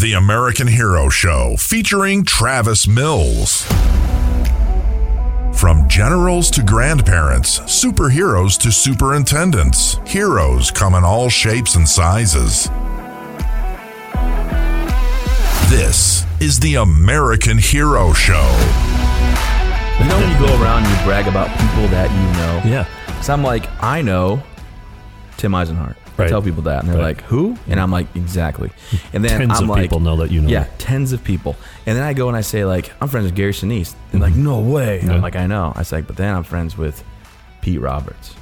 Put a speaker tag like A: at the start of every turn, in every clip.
A: The American Hero Show featuring Travis Mills. From generals to grandparents, superheroes to superintendents, heroes come in all shapes and sizes. This is the American Hero Show.
B: You know when you go around and you brag about people that you know?
C: Yeah.
B: So I'm like, I know Tim Eisenhart. I
C: Right.
B: tell people that, and they're
C: Right.
B: like, "Who?" And I'm like, "Exactly." And then
C: Tens
B: I'm
C: of
B: like,
C: people know that you know.
B: Yeah, tens of people. And then I go and I say, like, I'm friends with Gary Sinise. And like, mm-hmm. no way. And I'm
C: Yeah.
B: like, I know. I say, like, but then I'm friends with Pete Roberts.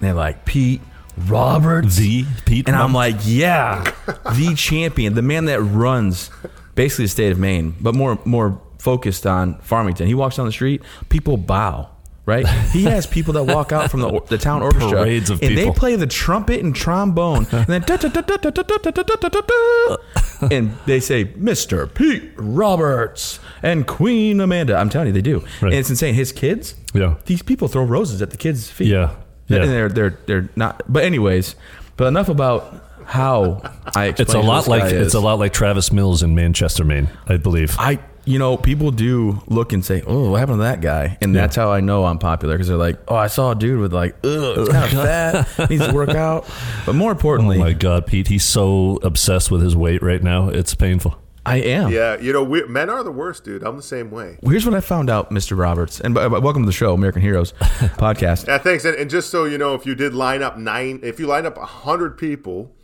B: And they're like, Pete Roberts.
C: The Pete
B: And I'm
C: Roberts?
B: like, yeah, the champion, the man that runs basically the state of Maine, but more more focused on Farmington. He walks down the street, people bow. Right, he has people that walk out from the, the town orchestra,
C: Parades of
B: and they play the trumpet and trombone, and then da- da- da- da- da- da- da- da- da- da- da- da. and they say, "Mr. Pete Roberts and Queen Amanda." I'm telling you, they do,
C: Right.
B: and it's insane. His kids,
C: Yeah.
B: these people throw roses at the kids' feet.
C: Yeah. Yeah.
B: And they're they're they're not. But anyways, but enough about how I.
C: It's a
B: explain who
C: lot
B: this
C: like
B: guy
C: it's
B: is.
C: a lot like Travis Mills in Manchester, Maine, I believe.
B: I you know people do look and say, "Oh, what happened to that guy?" And that's how I know I'm popular because they're like, "Oh, I saw a dude with like, ugh, it's kind of fat, needs to work out." But more importantly,
C: oh
B: importantly,
C: my God, Pete, he's so obsessed with his weight right now. It's painful.
B: I am.
D: Yeah, you know, we, men are the worst, dude. I'm the same way.
B: Well, here's what I found out, Mr. Roberts, and uh, welcome to the show, American Heroes podcast.
D: Yeah, thanks. And, and just so you know, if you did line up nine, if you line up hundred people,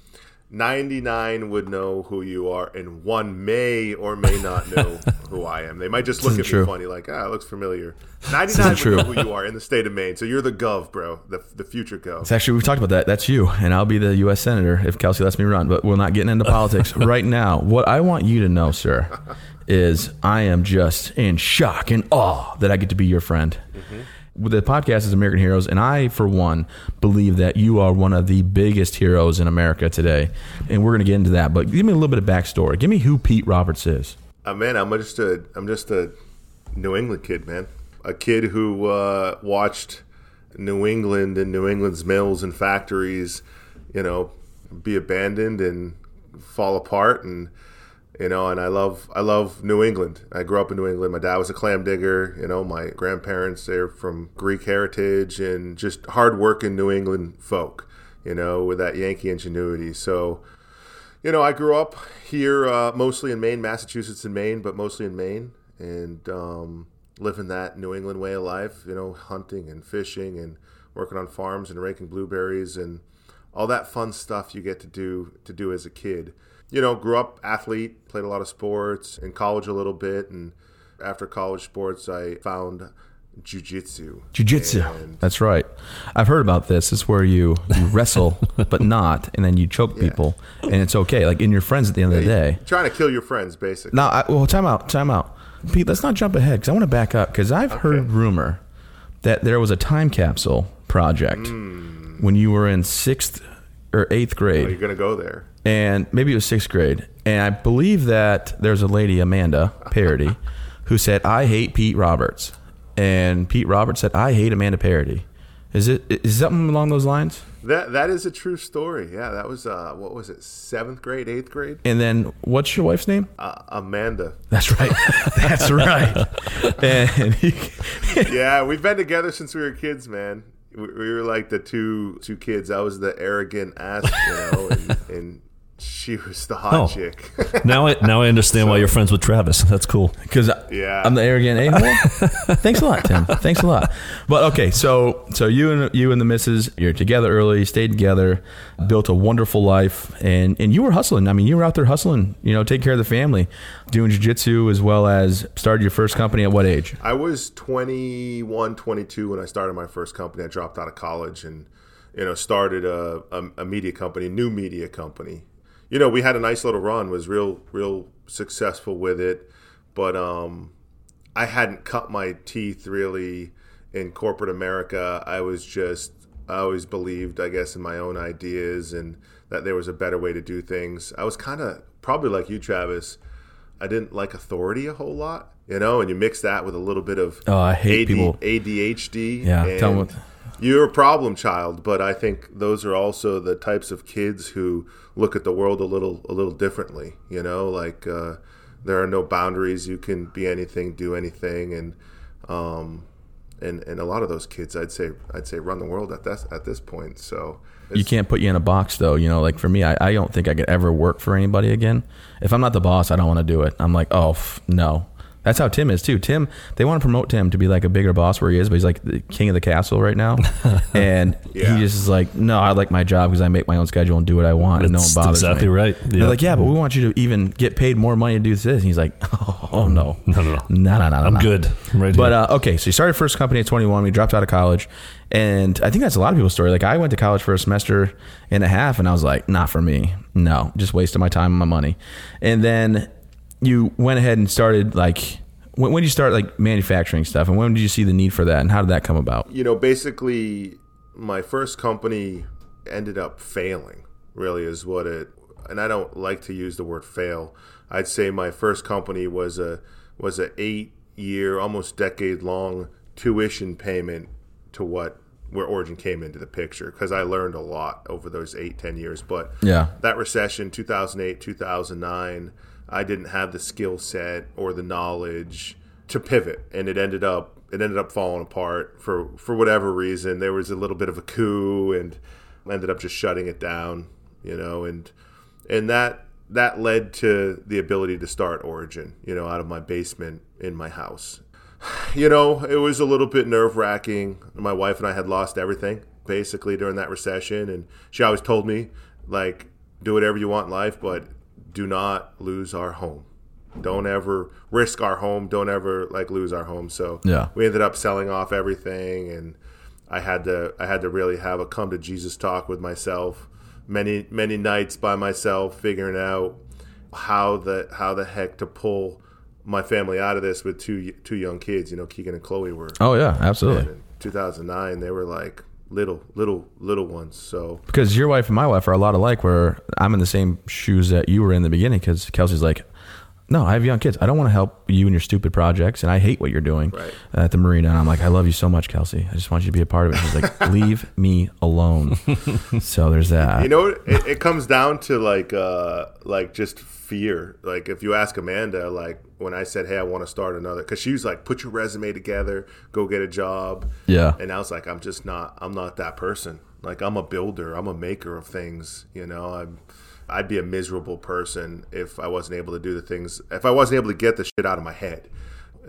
D: ninety nine would know who you are, and one may or may not know who I am. They might just look at
B: true.
D: me funny, like, ah, it looks familiar. Ninety nine would
B: true.
D: know who you are in the state of Maine. So you're the gov, bro, the the future gov.
B: It's actually we've talked about that. That's you, and I'll be the U.S. senator if Kelsey lets me run. But we're not getting into politics right now. What I want you to know, sir, is I am just in shock and awe that I get to be your friend. With The podcast is American Heroes, and I, for one, believe that you are one of the biggest heroes in America today. And we're going to get into that. But give me a little bit of backstory. Give me who Pete Roberts is.
D: Uh, man, I'm just a I'm just a New England kid, man. A kid who uh, watched New England and New England's mills and factories, you know, be abandoned and fall apart, and you know, and I love I love New England. I grew up in New England. My dad was a clam digger. You know, my grandparents they're from Greek heritage and just hardworking New England folk. You know, with that Yankee ingenuity. So you know, I grew up here uh, mostly in Maine, Massachusetts, and Maine, but mostly in Maine, and um, living that New England way of life. You know, hunting and fishing and working on farms and raking blueberries and all that fun stuff you get to do to do as a kid. You know, grew up athlete, played a lot of sports, in college a little bit, and after college sports, I found jujitsu.
B: Jiu-jitsu. That's right. I've heard about this. It's where you, you wrestle, but not, and then you choke people, and it's okay. Like in your friends at the end of the day.
D: Trying to kill your friends, basically.
B: Now, I, well, time out, time out. Pete, let's not jump ahead because I want to back up because I've heard rumor that there was a time capsule project hmm. when you were in sixth or eighth
D: Oh, you're gonna go there.
B: and maybe it was sixth grade, and I believe that there's a lady, Amanda Parody, who said, "I hate Pete Roberts," and Pete Roberts said, "I hate Amanda Parody." Is it is something along those lines?
D: That that is a true story. Yeah, that was uh, what was it? Seventh grade, eighth grade.
B: And then what's your wife's name?
D: Uh, Amanda.
B: That's right. That's right. And he,
D: Yeah, we've been together since we were kids, man. We, we were like the two two kids. I was the arrogant ass, you know, and, and she was the hot
C: Oh.
D: chick.
C: Now I now I understand why you're friends with Travis. That's cool.
B: because
D: Yeah.
B: I'm the arrogant a hole. Thanks a lot, Tim. Thanks a lot. But okay, so so you and you and the missus, you're together early, stayed together, built a wonderful life, and and you were hustling. I mean, you were out there hustling. You know, take care of the family, doing jujitsu as well as started your first company at what age?
D: I was 21, 22 when I started my first company. I dropped out of college and you know started a, a, a media company, new media company. You know, we had a nice little run. Was real real successful with it, but um, I hadn't cut my teeth really in corporate America. I was just I always believed, I guess, in my own ideas and that there was a better way to do things. I was kind of probably like you, Travis. I didn't like authority a whole lot, you know, and you mix that with a little bit of
B: Oh, I hate
D: AD,
B: people-
D: ADHD.
B: Yeah, tell 'em what-
D: you're a problem child, but I think those are also the types of kids who look at the world a little a little differently. You know, like uh, there are no boundaries. You can be anything, do anything, and um, and and a lot of those kids, I'd say I'd say run the world at this at this point. So
B: you can't put you in a box though. You know, like for me, I, I don't think I could ever work for anybody again. If I'm not the boss, I don't want to do it. I'm like, oh f- no. That's how Tim is too. Tim, they want to promote Tim to be like a bigger boss where he is, but he's like the king of the castle right now. and
D: Yeah.
B: he just is like, no, I like my job because I make my own schedule and do what I want, and no one
C: That's
B: bothers
C: exactly
B: me.
C: right.
B: They're
C: Yeah.
B: like, yeah, but we want you to even get paid more money to do this. And he's like, oh, no,
C: No, no, no.
B: no, no, no,
C: I'm
B: no.
C: good. I'm right
B: But
C: here.
B: uh, okay, so you started first company at 21. We dropped out of college, and I think that's a lot of people's story. Like I went to college for a semester and a half, and I was like, not for me. No, just wasting my time and my money. And then you went ahead and started like when, when did you start like manufacturing stuff and when did you see the need for that and how did that come about?
D: You know basically my first company ended up failing really is what it and i don't like to use the word fail. I'd say my first company was a was a eight year almost decade long tuition payment to what where origin came into the picture because i learned a lot over those eight ten years but
B: yeah.
D: that recession 2008 2009 I didn't have the skill set or the knowledge to pivot, and it ended up it ended up falling apart for for whatever reason. There was a little bit of a coup, and ended up just shutting it down, you know, and and that that led to the ability to start Origin, you know, out of my basement in my house. You know, it was a little bit nerve wracking. My wife and I had lost everything basically during that recession, and she always told me, like, do whatever you want in life, but do not lose our home. Don't ever risk our home. Don't ever like lose our home. So
B: Yeah.
D: we ended up selling off everything, and I had to I had to really have a come to Jesus talk with myself. Many many nights by myself, figuring out how the how the heck to pull my family out of this with two two young kids. You know, Keegan and Chloe were
B: Oh yeah, absolutely.
D: 2009. They were like little little little ones. So
B: Because your wife and my wife are a lot alike. Where I'm in the same shoes that you were in the beginning. Because Kelsey's like, no, I have young kids. I don't want to help you and your stupid projects, and I hate what you're doing
D: Right.
B: at the marina. And I'm like, I love you so much, Kelsey. I just want you to be a part of it. She's like, leave me alone. so there's that.
D: you know, it, it comes down to like uh like just fear. Like if you ask Amanda, like when I said, "Hey, I want to start another," because she was like, "Put your resume together, go get a job."
B: Yeah.
D: and I was like, "I'm just not. I'm not that person. Like I'm a builder. I'm a maker of things. You know, I'm." I'd be a miserable person if I wasn't able to do the things. If I wasn't able to get the shit out of my head.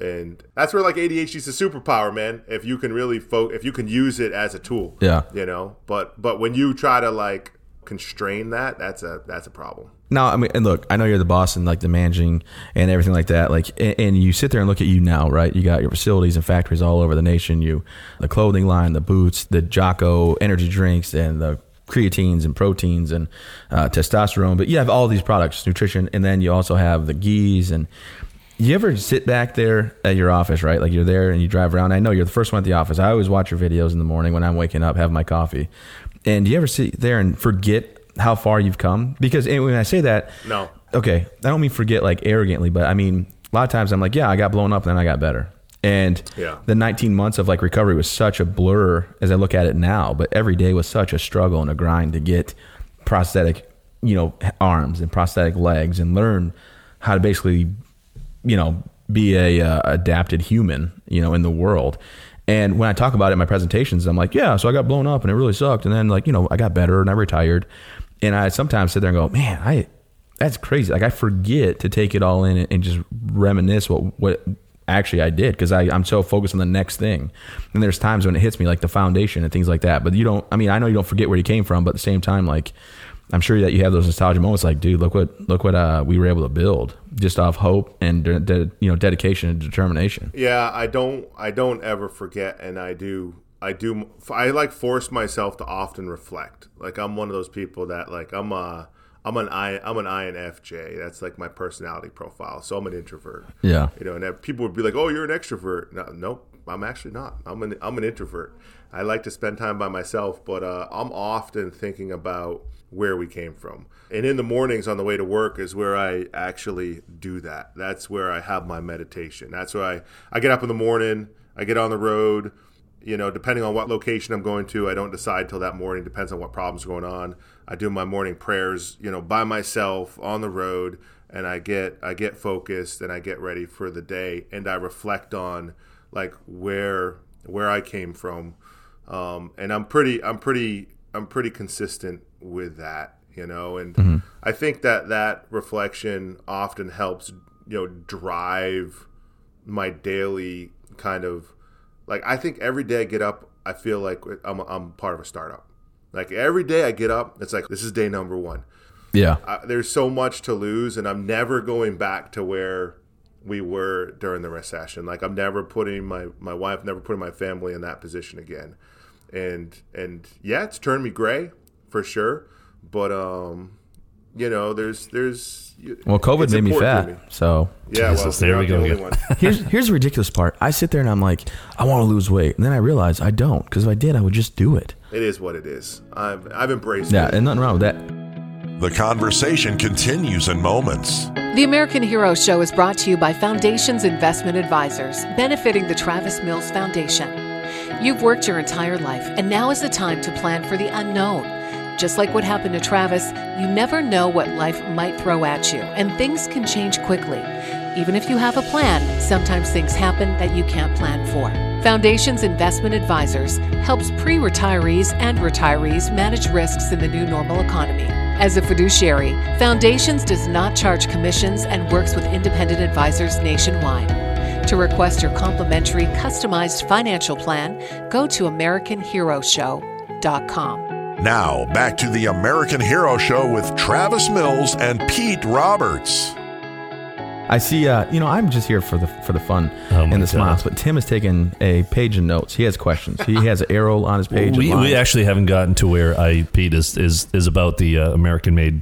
D: And that's where like ADHD is a superpower, man. If you can really fo- if you can use it as a tool
B: Yeah.
D: you know but but when you try to like constrain that that's a that's a problem
B: Now, I mean, and look, I know you're the boss and like the managing and everything like that. Like, and, and you sit there and look at you now, right? You got your facilities and factories all over the nation. You, the clothing line, the boots, the Jocko energy drinks, and the creatines and proteins and uh, testosterone. But you have all these products, nutrition, and then you also have the gis. And you ever sit back there at your office, right? Like you're there and you drive around. I know you're the first one at the office. I always watch your videos in the morning when I'm waking up, have my coffee. And do you ever sit there and forget how far you've come? Because when I say that,
D: No.
B: okay, I don't mean forget like arrogantly, but I mean a lot of times I'm like, yeah, I got blown up and then I got better. And
D: Yeah.
B: the 19 months of like recovery was such a blur as I look at it now, but every day was such a struggle and a grind to get prosthetic, you know, arms and prosthetic legs and learn how to basically, you know, be a uh, adapted human, you know, in the world. And when I talk about it in my presentations, I'm like, yeah, so I got blown up and it really sucked. And then like, you know, I got better and I retired. And I sometimes sit there and go, man, I, that's crazy. Like I forget to take it all in and, and just reminisce what, what actually I did. Cause I, I'm so focused on the next thing. And there's times when it hits me like the foundation and things like that. But you don't, I mean, I know you don't forget where you came from, but at the same time, like, I'm sure that you have those nostalgia moments like, dude, look what, look what, uh, we were able to build just off hope and, de- de- you know, dedication and determination.
D: yeah i don't i don't ever forget and i do i do i like force myself to often reflect like i'm one of those people that like i'm a i'm an i i'm an infj that's like my personality profile. So i'm an introvert.
B: Yeah.
D: you know and people would be like oh you're an extrovert. No, nope. I'm actually not. I'm an i'm an introvert. I like to spend time by myself but uh, i'm often thinking about where we came from. And in the mornings on the way to work is where i actually do that. That's where i have my meditation. That's where i i get up in the morning i get on the road. You know, depending on what location I'm going to, I don't decide till that morning. Depends on what problems are going on. I do my morning prayers, you know, by myself on the road, and I get I get focused and I get ready for the day, and I reflect on like where where I came from, um, and I'm pretty I'm pretty I'm pretty consistent with that, you know, and mm-hmm. I think that that reflection often helps you know drive my daily kind of like I think every day I get up, I feel like I'm I'm part of a startup. Like every day I get up, it's like this is day number one.
B: Yeah,
D: I, there's so much to lose, and I'm never going back to where we were during the recession. Like I'm never putting my my wife, never putting my family in that position again. And and yeah, it's turned me gray for sure. But um, you know, there's there's
B: well, COVID made me fat, me. so
D: yeah. Well,
C: there we go.
B: here's here's the ridiculous part. I sit there and I'm like, I want to lose weight, and then I realize I don't because if I did, I would just do it.
D: It is what it is. I've I've embraced
B: yeah,
D: it.
B: Yeah, and nothing wrong with that.
A: The conversation continues in moments.
E: The American Hero Show is brought to you by Foundations Investment Advisors, benefiting the Travis Mills Foundation. You've worked your entire life, and now is the time to plan for the unknown. Just like what happened to Travis, you never know what life might throw at you, and things can change quickly. Even if you have a plan, sometimes things happen that you can't plan for. Foundations Investment Advisors helps pre retirees and retirees manage risks in the new normal economy. As a fiduciary, Foundations does not charge commissions and works with independent advisors nationwide. To request your complimentary customized financial plan, go to AmericanHeroShow.com.
A: Now, back to the American Hero Show with Travis Mills and Pete Roberts.
B: I see. Uh, you know, I'm just here for the for the fun oh and the smiles. But Tim has taken a page of notes. He has questions. He has an arrow on his page.
C: we, we actually haven't gotten to where I Pete is is is about the uh, American made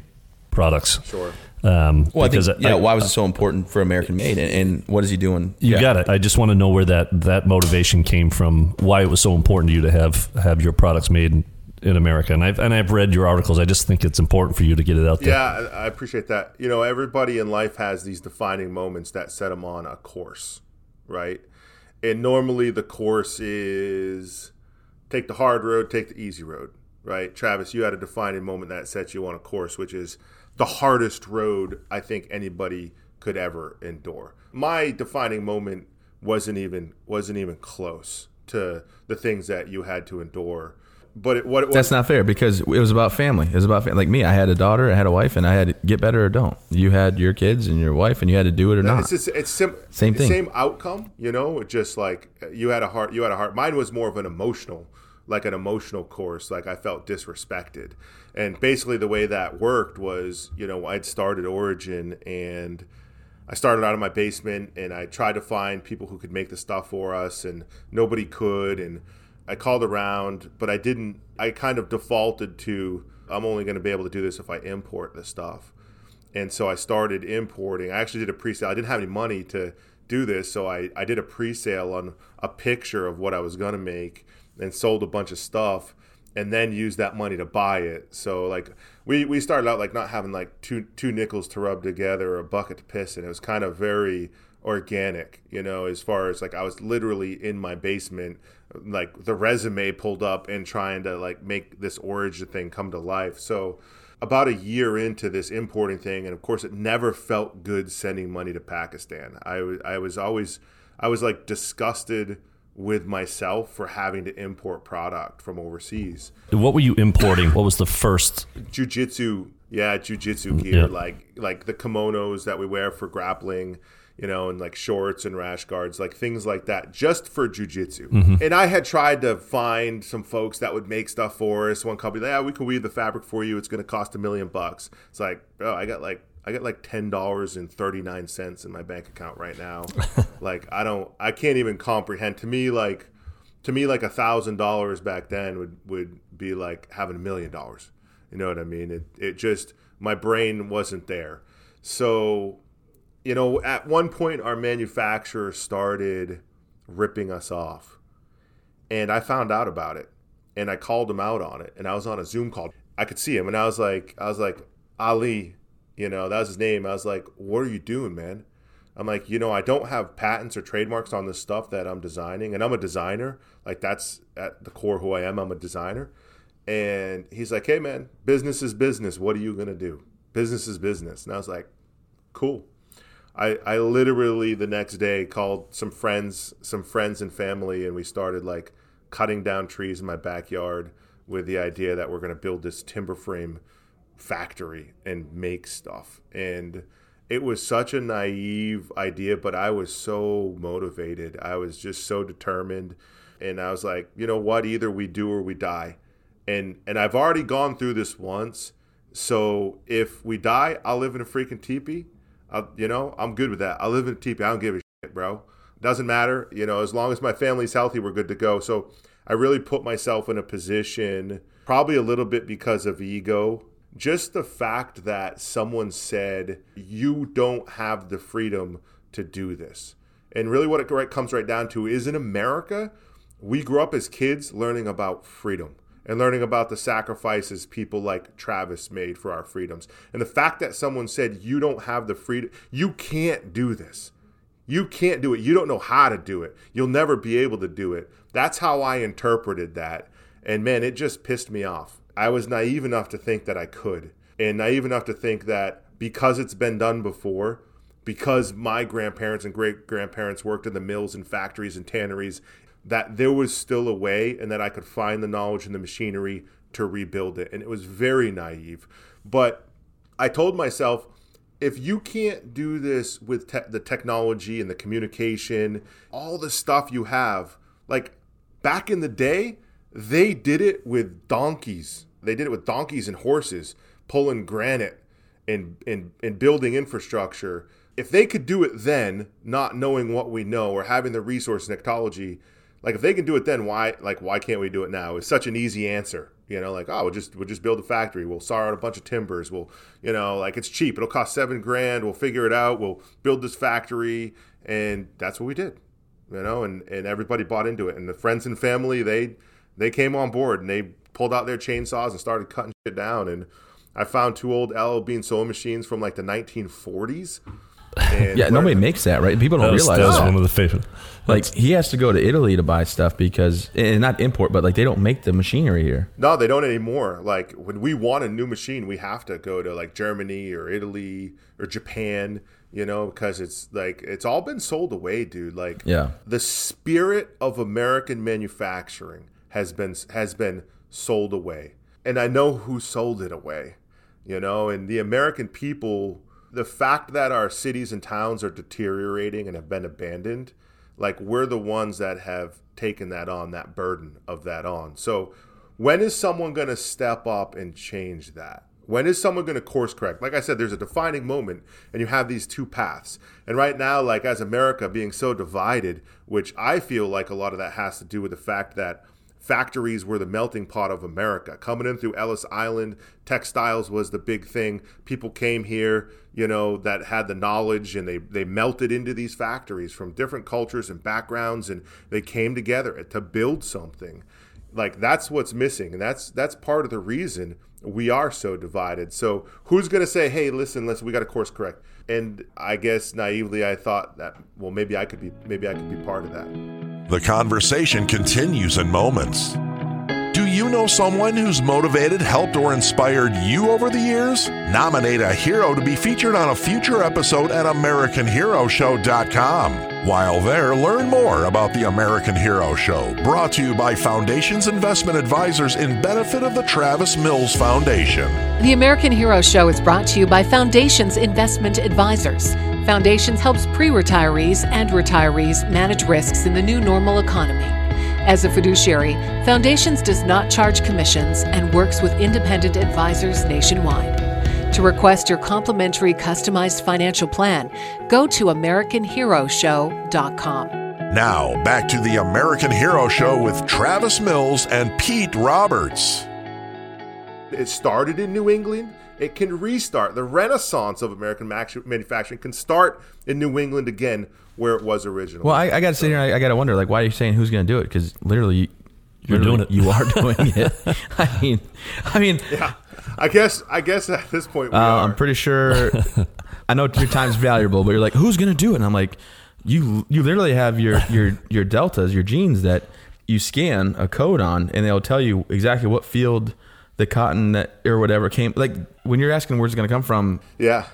C: products.
D: Sure.
B: Um, well, because think, yeah, why was it so important for American made, and, and what is he doing?
C: You
B: yeah.
C: got it. I just want to know where that that motivation came from. Why it was so important to you to have have your products made in America. And I've and I've read your articles. I just think it's important for you to get it out there.
D: Yeah, I appreciate that. You know, everybody in life has these defining moments that set them on a course, right? And normally the course is take the hard road, take the easy road, right? Travis, you had a defining moment that sets you on a course, which is the hardest road I think anybody could ever endure. My defining moment wasn't even wasn't even close to the things that you had to endure but it, what it was,
B: that's not fair because it was about family. It was about like me. I had a daughter, I had a wife, and I had to get better or don't. You had your kids and your wife, and you had to do it or not.
D: It's, just, it's sim-
B: same thing,
D: same outcome. You know, just like you had a heart. You had a heart. Mine was more of an emotional, like an emotional course. Like I felt disrespected, and basically the way that worked was, you know, I'd started Origin and. I started out in my basement and I tried to find people who could make the stuff for us, and nobody could. And I called around, but I didn't. I kind of defaulted to I'm only going to be able to do this if I import the stuff. And so I started importing. I actually did a pre sale. I didn't have any money to do this, so I, I did a pre sale on a picture of what I was going to make and sold a bunch of stuff and then used that money to buy it. So like we, we started out like not having like two two nickels to rub together or a bucket to piss in. It was kind of very organic, you know, as far as like I was literally in my basement like the resume pulled up and trying to like make this origin thing come to life. So about a year into this importing thing, and of course, it never felt good sending money to Pakistan. I, I was always, I was like disgusted with myself for having to import product from overseas.
C: What were you importing? what was the first?
D: Jiu-jitsu, yeah, jiu-jitsu mm, gear, yeah. like like the kimonos that we wear for grappling you know, and like shorts and rash guards, like things like that, just for jujitsu. Mm-hmm. And I had tried to find some folks that would make stuff for us. One company, yeah, we can weave the fabric for you. It's going to cost a million bucks. It's like, oh, I got like I got like ten dollars and thirty nine cents in my bank account right now. like I don't, I can't even comprehend. To me, like to me, like a thousand dollars back then would would be like having a million dollars. You know what I mean? It it just my brain wasn't there. So you know, at one point our manufacturer started ripping us off. And I found out about it and I called him out on it and I was on a Zoom call. I could see him and I was like I was like, Ali, you know, that was his name. I was like, "What are you doing, man?" I'm like, you know, I don't have patents or trademarks on the stuff that I'm designing, and I'm a designer. Like that's at the core who I am. I'm a designer. And he's like, hey man, business is business. What are you gonna do? Business is business. And I was like, cool. I, I literally the next day called some friends, some friends and family, and we started like cutting down trees in my backyard with the idea that we're going to build this timber frame factory and make stuff. And it was such a naive idea, but I was so motivated. I was just so determined. And I was like, you know what? Either we do or we die. And and I've already gone through this once. So if we die, I'll live in a freaking teepee. I'll, you know, I'm good with that. I live in a teepee. I don't give a shit, bro. Doesn't matter. You know, as long as my family's healthy, we're good to go. So I really put myself in a position, probably a little bit because of ego. Just the fact that someone said, you don't have the freedom to do this. And really, what it comes right down to is in America, we grew up as kids learning about freedom and learning about the sacrifices people like Travis made for our freedoms. And the fact that someone said, you don't have the freedom, you can't do this. You can't do it. You don't know how to do it. You'll never be able to do it. That's how I interpreted that. And man, it just pissed me off. I was naive enough to think that I could, and naive enough to think that because it's been done before, because my grandparents and great grandparents worked in the mills and factories and tanneries, that there was still a way and that I could find the knowledge and the machinery to rebuild it. And it was very naive. But I told myself, if you can't do this with te- the technology and the communication, all the stuff you have, like back in the day, they did it with donkeys. They did it with donkeys and horses, pulling granite and, and, and building infrastructure. If they could do it then, not knowing what we know or having the resource and technology, like if they can do it then, why like why can't we do it now? It's such an easy answer. You know, like oh, we'll just we'll just build a factory. We'll saw out a bunch of timbers. We'll you know like it's cheap. It'll cost seven grand. We'll figure it out. We'll build this factory, and that's what we did. You know, and and everybody bought into it. And the friends and family they they came on board and they pulled out their chainsaws and started cutting shit down. And I found two old LL Bean sewing machines from like the 1940s
B: and yeah, nobody makes that, right? People don't
C: that was,
B: realize
C: that was
B: that.
C: one of the favorite.
B: Like he has to go to Italy to buy stuff because, and not import, but like they don't make the machinery here.
D: No, they don't anymore. Like when we want a new machine, we have to go to like Germany or Italy or Japan, you know, because it's like it's all been sold away, dude. Like
B: yeah,
D: the spirit of American manufacturing has been has been sold away, and I know who sold it away, you know, and the American people the fact that our cities and towns are deteriorating and have been abandoned, like we're the ones that have taken that on, that burden of that on. So when is someone going to step up and change that? When is someone going to course correct? Like I said, there's a defining moment, and you have these two paths. And right now, like as America being so divided, which I feel like a lot of that has to do with the fact that factories were the melting pot of America. Coming in through Ellis Island, textiles was the big thing. People came here, you know, that had the knowledge and they, they melted into these factories from different cultures and backgrounds and they came together to build something. Like that's what's missing. And that's that's part of the reason we are so divided. So who's gonna say, hey, listen, listen, we got to course correct? And I guess naively I thought that well maybe I could be maybe I could be part of that.
A: The conversation continues in moments. You know someone who's motivated, helped, or inspired you over the years? Nominate a hero to be featured on a future episode at AmericanHeroShow.com. While there, learn more about the American Hero Show, brought to you by Foundations Investment Advisors in benefit of the Travis Mills Foundation.
E: The American Hero Show is brought to you by Foundations Investment Advisors. Foundations helps pre retirees and retirees manage risks in the new normal economy. As a fiduciary, Foundations does not charge commissions and works with independent advisors nationwide. To request your complimentary customized financial plan, go to AmericanHeroShow.com.
A: Now, back to the American Hero Show with Travis Mills and Pete Roberts.
D: It started in New England. It can restart. The renaissance of American manufacturing can start in New England again where it was originally.
B: Well, I, I got to sit here. I, I got to wonder, like, why are you saying who's going to do it? Because literally,
C: You're doing it.
B: You are doing it. I mean, I mean,
D: yeah. I guess I guess at this point we
B: uh,
D: are.
B: I'm pretty sure. I know your time's valuable, but you're like, who's gonna do it? And I'm like, you you literally have your your your deltas, your jeans that you scan a code on, and they'll tell you exactly what field the cotton that or whatever came. Like when you're asking where's it gonna come from,
D: Yeah.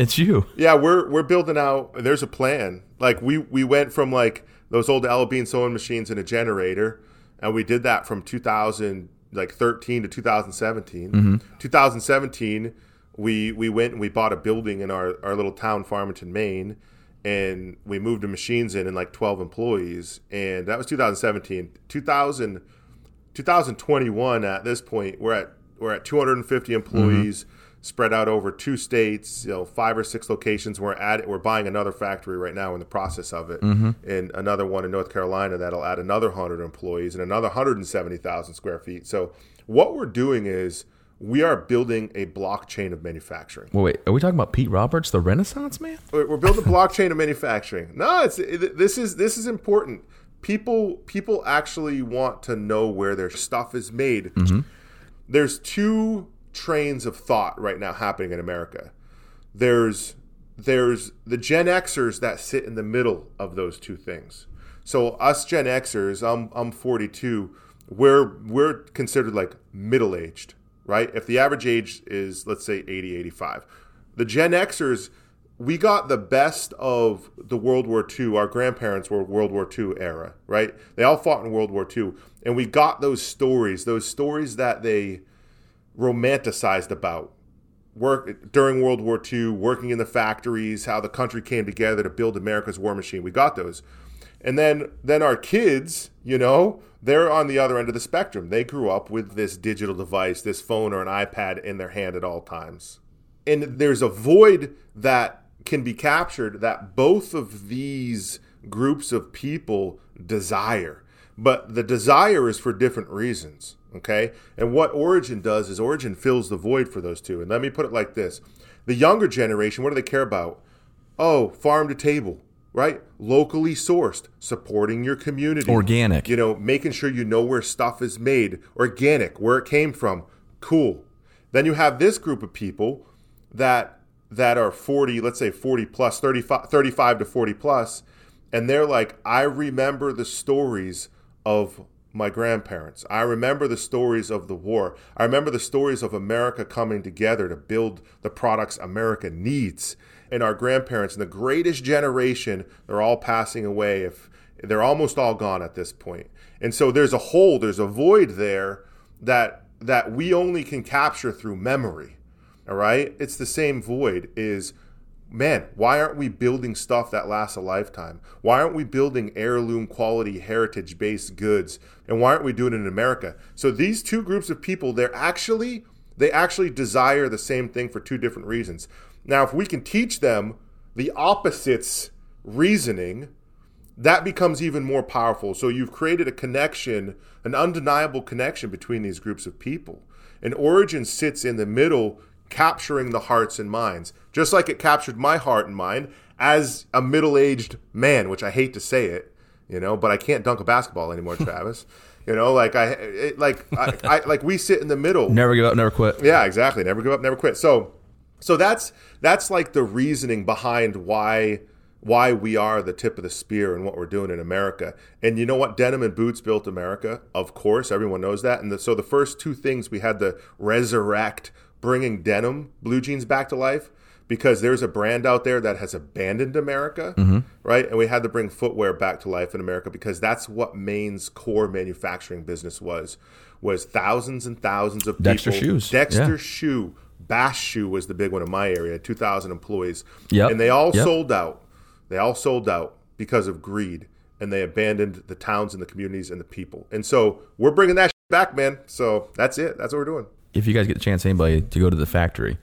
B: It's you.
D: Yeah, we're we're building out. There's a plan. Like we we went from like those old L Bean sewing machines and a generator, and we did that from 2000 like 13 to 2017. Mm-hmm. 2017, we we went and we bought a building in our our little town, Farmington, Maine, and we moved the machines in and like 12 employees, and that was 2017. 2000 2021 at this point we're at we're at 250 mm-hmm. employees spread out over two states you know five or six locations we're at we're buying another factory right now in the process of it mm-hmm. and another one in north carolina that'll add another 100 employees and another 170000 square feet so what we're doing is we are building a blockchain of manufacturing
B: Well, wait, are we talking about Pete Roberts, the Renaissance man?
D: we're building a blockchain of manufacturing. No, it's it, this is this is important. People people actually want to know where their stuff is made. Mm-hmm. There's two trains of thought right now happening in America. There's there's the Gen Xers that sit in the middle of those two things. So us Gen Xers, I'm I'm 42. We're we're considered like middle aged, right? If the average age is let's say 80, 85. The Gen Xers, we got the best of the World War II. Our grandparents were World War II era, right? They all fought in World War II, and we got those stories, those stories that they romanticized about work during World War II, working in the factories, how the country came together to build America's war machine. We got those. And then then our kids, you know, they're on the other end of the spectrum. They grew up with this digital device, this phone or an iPad in their hand at all times. And there's a void that can be captured that both of these groups of people desire. But the desire is for different reasons. Okay. And what Origin does is Origin fills the void for those two. And let me put it like this the younger generation, what do they care about? Oh, farm to table, right? Locally sourced, supporting your community.
B: Organic.
D: You know, making sure you know where stuff is made, organic, where it came from. Cool. Then you have this group of people that that are 40, let's say 40 plus, 35, 35 to 40 plus, and they're like, I remember the stories of my grandparents. I remember the stories of the war. I remember the stories of America coming together to build the products America needs. And our grandparents, and the greatest generation, they're all passing away. If they're almost all gone at this point, and so there's a hole, there's a void there that that we only can capture through memory. All right, it's the same void. Is man, why aren't we building stuff that lasts a lifetime? Why aren't we building heirloom quality heritage based goods? And why aren't we doing it in America? So these two groups of people, they're actually they actually desire the same thing for two different reasons. Now, if we can teach them the opposites reasoning, that becomes even more powerful. So you've created a connection, an undeniable connection between these groups of people. And Origin sits in the middle, capturing the hearts and minds, just like it captured my heart and mind as a middle aged man, which I hate to say it, you know, but I can't dunk a basketball anymore, Travis. You know, like I, it, like I, I, like we sit in the middle.
B: Never give up, never quit.
D: Yeah, exactly. Never give up, never quit. So, so that's that's like the reasoning behind why why we are the tip of the spear and what we're doing in America. And you know what? Denim and boots built America. Of course, everyone knows that. And the, so the first two things we had to resurrect, bringing denim, blue jeans back to life. Because there's a brand out there that has abandoned America, mm-hmm. right? And we had to bring footwear back to life in America because that's what Maine's core manufacturing business was was thousands and thousands of
B: Dexter
D: people.
B: shoes.
D: Dexter
B: Yeah.
D: shoe. Bass shoe was the big one in my area, 2,000 employees.
B: Yep.
D: And they all
B: Yep.
D: sold out. They all sold out because of greed. And they abandoned the towns and the communities and the people. And so we're bringing that back, man. So that's it. That's what we're doing.
B: If you guys get the chance, anybody to go to the factory,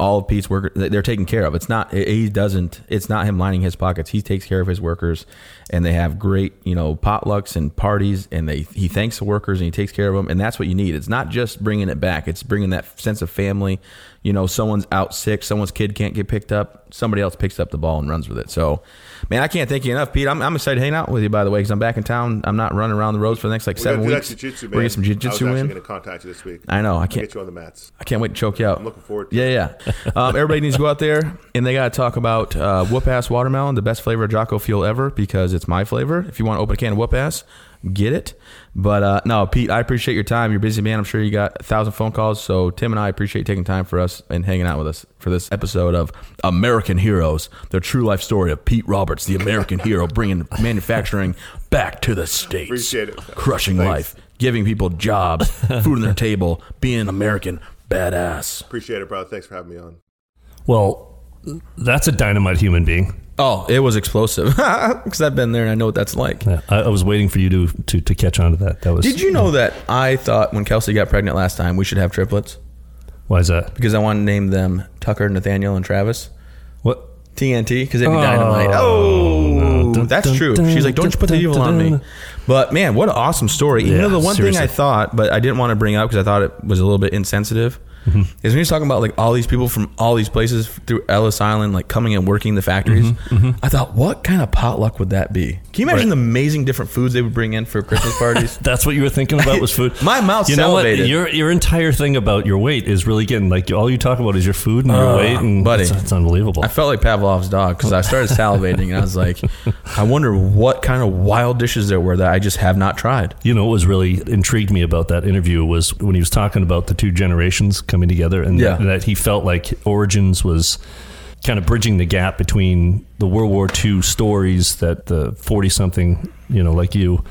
B: all Pete's workers they're taken care of. It's not he doesn't. It's not him lining his pockets. He takes care of his workers, and they have great you know potlucks and parties, and they he thanks the workers and he takes care of them, and that's what you need. It's not just bringing it back. It's bringing that sense of family, you know, someone's out sick, someone's kid can't get picked up, somebody else picks up the ball and runs with it. So, man, I can't thank you enough, Pete. I'm, I'm excited to hang out with you, by the way, because I'm back in town. I'm not running around the roads for the next like
D: We
B: seven weeks.
D: jiu-jitsu,
B: We're gonna get some jiu-jitsu
D: actually
B: in.
D: going to contact you this week.
B: I know. I
D: I'll
B: can't.
D: get you on the mats.
B: I can't wait to choke you out.
D: I'm looking forward to
B: Yeah, yeah. Um, everybody needs to go out there and they got to talk about uh, whoop ass watermelon, the best flavor of Jocko Fuel ever, because it's my flavor. If you want to open a can of whoop ass, get it. But uh, no, Pete, I appreciate your time. You're a busy man. I'm sure you got a thousand phone calls. So Tim and I appreciate taking time for us and hanging out with us for this episode of American Heroes, the true life story of Pete Roberts, the American hero, bringing manufacturing back to the states,
D: Appreciate it.
B: crushing
D: Thanks.
B: life, giving people jobs, food on their table, being an American badass.
D: Appreciate it, brother. Thanks for having me on.
C: Well, that's a dynamite human being.
B: Oh, it was explosive because I've been there and I know what that's like.
C: Yeah, I, I was waiting for you to, to to catch on to that. That was.
B: Did you know that I thought when Kelsey got pregnant last time we should have triplets
C: Why is that?
B: because I wanted to name them Tucker, Nathaniel, and Travis.
C: What?
B: TNT because they'd be
C: Oh.
B: dynamite. Oh, oh
C: Dun,
B: that's true. She's like, don't you put the evil on me. But man, what an awesome story. You
C: Yeah,
B: know, the one thing I thought, but I didn't want to bring up because I thought it was a little bit insensitive,
C: Mm-hmm.
B: is when he's talking about like all these people from all these places through Ellis Island, like coming and working the factories. I thought, what kind of potluck would that be? Can you imagine
C: Mm-hmm, Right.
B: the amazing different foods they would bring in for Christmas parties?
C: That's what you were thinking about was food.
B: My mouth
C: You know what? Your your entire thing about your weight is really getting like all you talk about is your food and your
B: Uh,
C: weight, and
B: buddy.
C: it's, it's unbelievable.
B: I felt like Pavlov's dog because I started salivating and I was like, I wonder what kind of wild dishes there were that I just have not tried.
C: You know what was really intrigued me about that interview was when he was talking about the two generations coming together and
B: Yeah.
C: that, that he felt like Origins was kind of bridging the gap between the World War II stories that the 40 something, you know, like you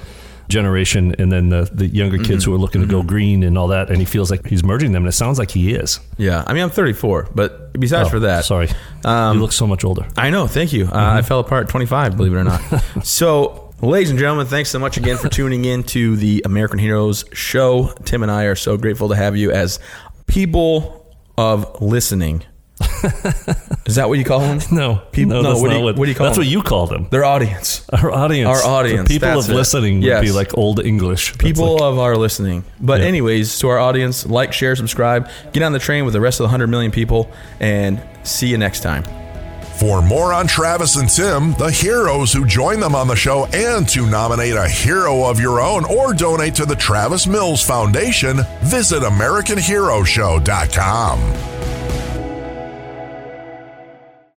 C: generation and then the, the younger
B: Mm-hmm.
C: kids who are looking to go green and all that. And he feels like he's merging them. And it sounds like he is.
B: Yeah, I mean, I'm 34, but besides
C: Oh,
B: for that,
C: Sorry.
B: Um,
C: you look so much older.
B: I know. Thank you. Uh, I fell apart at 25, believe it or not. so, ladies and gentlemen, thanks so much again for tuning in to the American Heroes show. Tim and I are so grateful to have you as people of listening. Is that what you call them?
C: No,
B: People-
C: no,
B: no,
C: that's
B: what do you-
C: what,
B: what do you call
C: That's
B: them?
C: what you call them.
B: Their audience.
C: Our audience,
B: Our audience,
C: the people of
B: it.
C: listening would be like old English. That's
B: People
C: like-
B: of our listening. But
C: Yeah.
B: anyways, to our audience, like, share, subscribe, get on the train with the rest of the 100 million people, and see you next time.
A: For more on Travis and Tim, the heroes who join them on the show, and to nominate a hero of your own or donate to the Travis Mills Foundation, visit AmericanHeroShow.com.